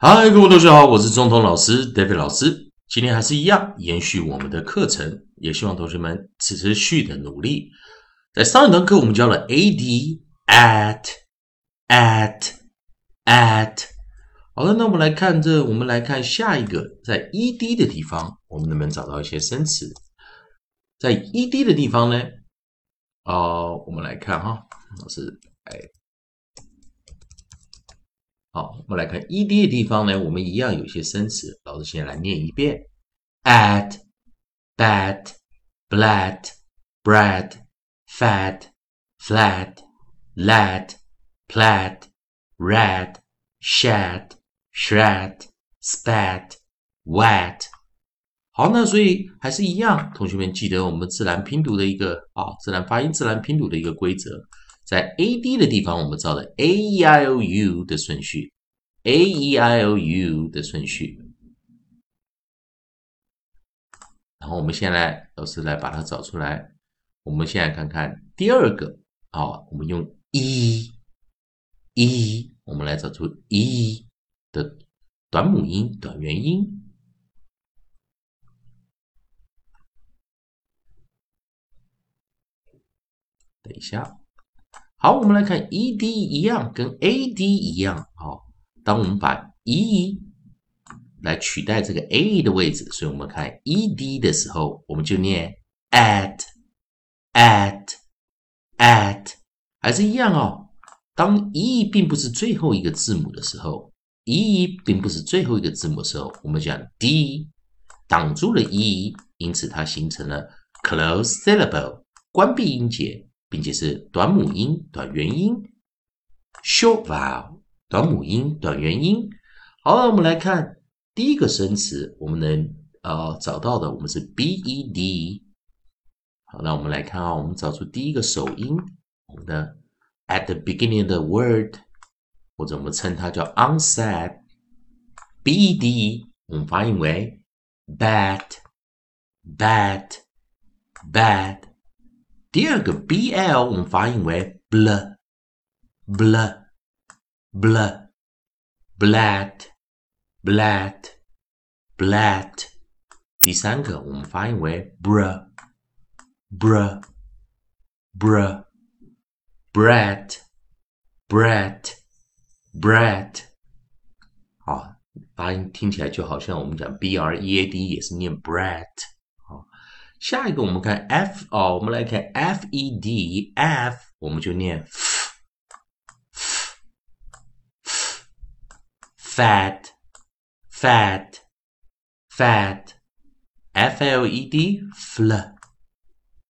嗨，各位同学好，我是中通老师 David 老师。今天还是一样，延续我们的课程，也希望同学们持续的努力。在上一堂课，我们教了 ad、at、at、at。好了，那我们来看这，我们来看下一个，在 ed 的地方，我们能不能找到一些生词？在 ed 的地方呢？哦，我们来看哈，老师，哎。好，我们来看 ed 的地方呢，我们一样有些生词，老师先来念一遍：at、bat、blat、bread、fat、flat、lad、plat、red、shed、shred、spat、wet。好，那所以还是一样，同学们记得我们自然拼读的一个啊，自然发音、自然拼读的一个规则。在 a d 的地方，我们照的 a e i o u 的顺序，a e i o u 的顺序。然后我们先来，老师来把它找出来。我们现在看看第二个，好，我们用 e e，我们来找出 e 的短母音、短元音。等一下。好，我们来看 ed 一样，跟 ad 一样。好，当我们把 e 来取代这个 a 的位置，所以我们看 ed 的时候，我们就念 at，at，at，还是一样哦。当 e 并不是最后一个字母的时候，e 并不是最后一个字母的时候，我们讲 d 挡住了 e，因此它形成了 close syllable，关闭音节。并且是短母音、短元音，short vowel，短母音、短元音。好了，我们来看第一个生词，我们能呃找到的，我们是 b e d。好，那我们来看啊，我们找出第一个首音，我们的 at the beginning of the word，或者我们称它叫 onset，b e d，我们发音为 bad，bad，bad。第二个 b l 我们发音为 bl bl bl blat blat blat。第三个我们发音为 bra bra bra brat brat brat。好，发音听起来就好像我们讲 b r e a d 也是念 brat。下一个我们看 f 哦，我们来看 f e d f，我们就念 fat fat fat f l e d fl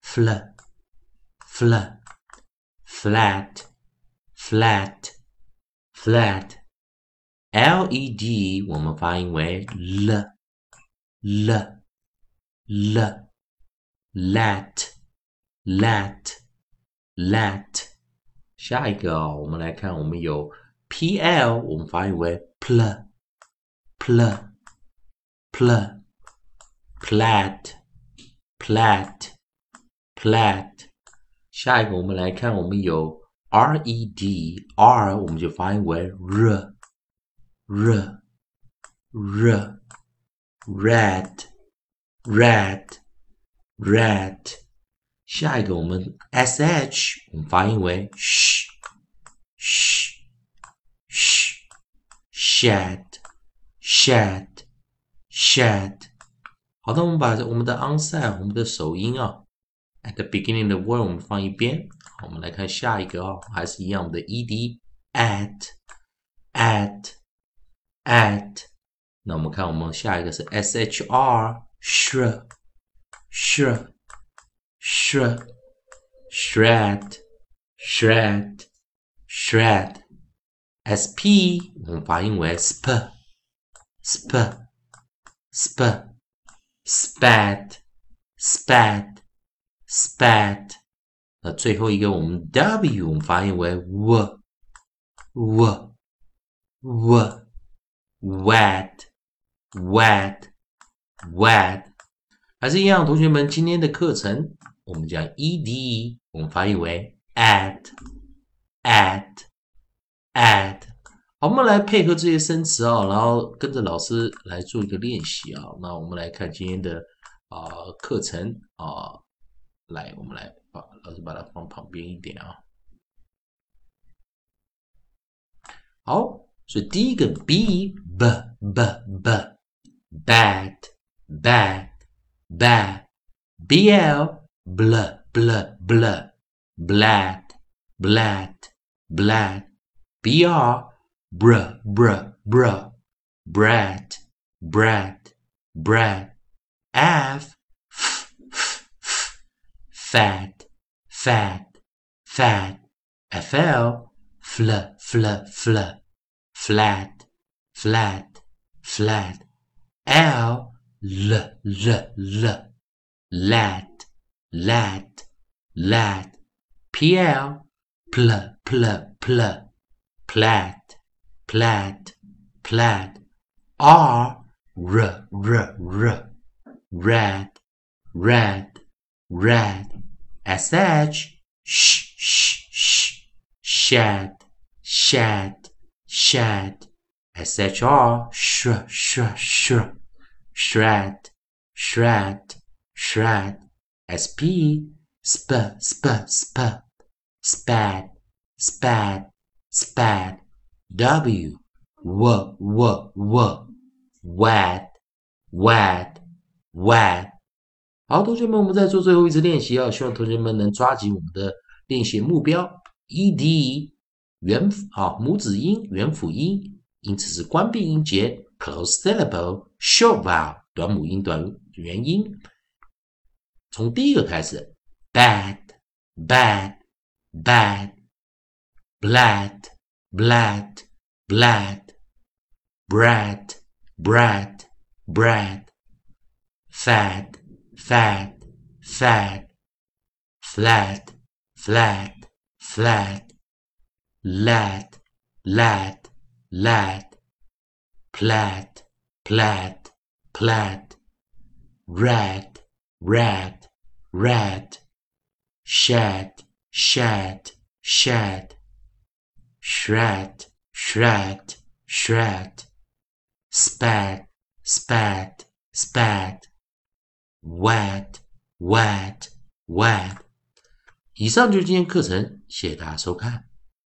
fl fl flat flat flat l e d 我们发音为 l l l let let let，下一个啊，我们来看，我们有 p l，我们发音为 pl pl pl plat plat plat，下一个我们来看，我们有 r e d r，我们就发音为 r r r red red。 red，下一个我们 sh，我们发音为 sh sh sh shed shed shed。好的，我们把我们的 onset，我们的首音啊，at the beginning 的 word 我们放一边。我们来看下一个啊，还是一样，我们的 ed at at at。那我们看我们下一个是 shr shr。sh sh shred shred shred sp 我们发音为 sp sp sp spat spat spat 那最后一个我们 w 我们发音为 w w w wet wet wet 还是一样，同学们，今天的课程我们讲 ed，我们翻译为 at，at，at。好，我们来配合这些生词啊，然后跟着老师来做一个练习啊。那我们来看今天的啊课程啊，来，我们来把老师把它放旁边一点啊。好，所以第一个 b b b b bad bad bad. Bl bl bl. Blad blad blad b r br br br. Bread bread bread f. F f f. Fat. Fat. Fat. Fl fl fl fl. Flat. Flat. Flat. L l l l. Lat lat lat. Pl pl pl pl. Plat plat plat. R r r r. Red red red sh sh sh. Sh shed shed shed shr sh sh sh shred shred shred sp sp sp sp spad spad spad w w w w wet wet wet 好，同学们，我们再做最后一次练习啊！希望同学们能抓紧我们的练习目标。ed 元啊，母子音、元辅音，因此是关闭音节 （close syllable）。short vowel 短母音、短元音。从第一个开始，bad bad bad blad blad blad bread bread bread fat fat fat flat flat flat lad lad lad plat plat plat red red red shed shed shed shred shred shred spat spat spat wet wet wet 以上就是今天课程，谢谢大家收看。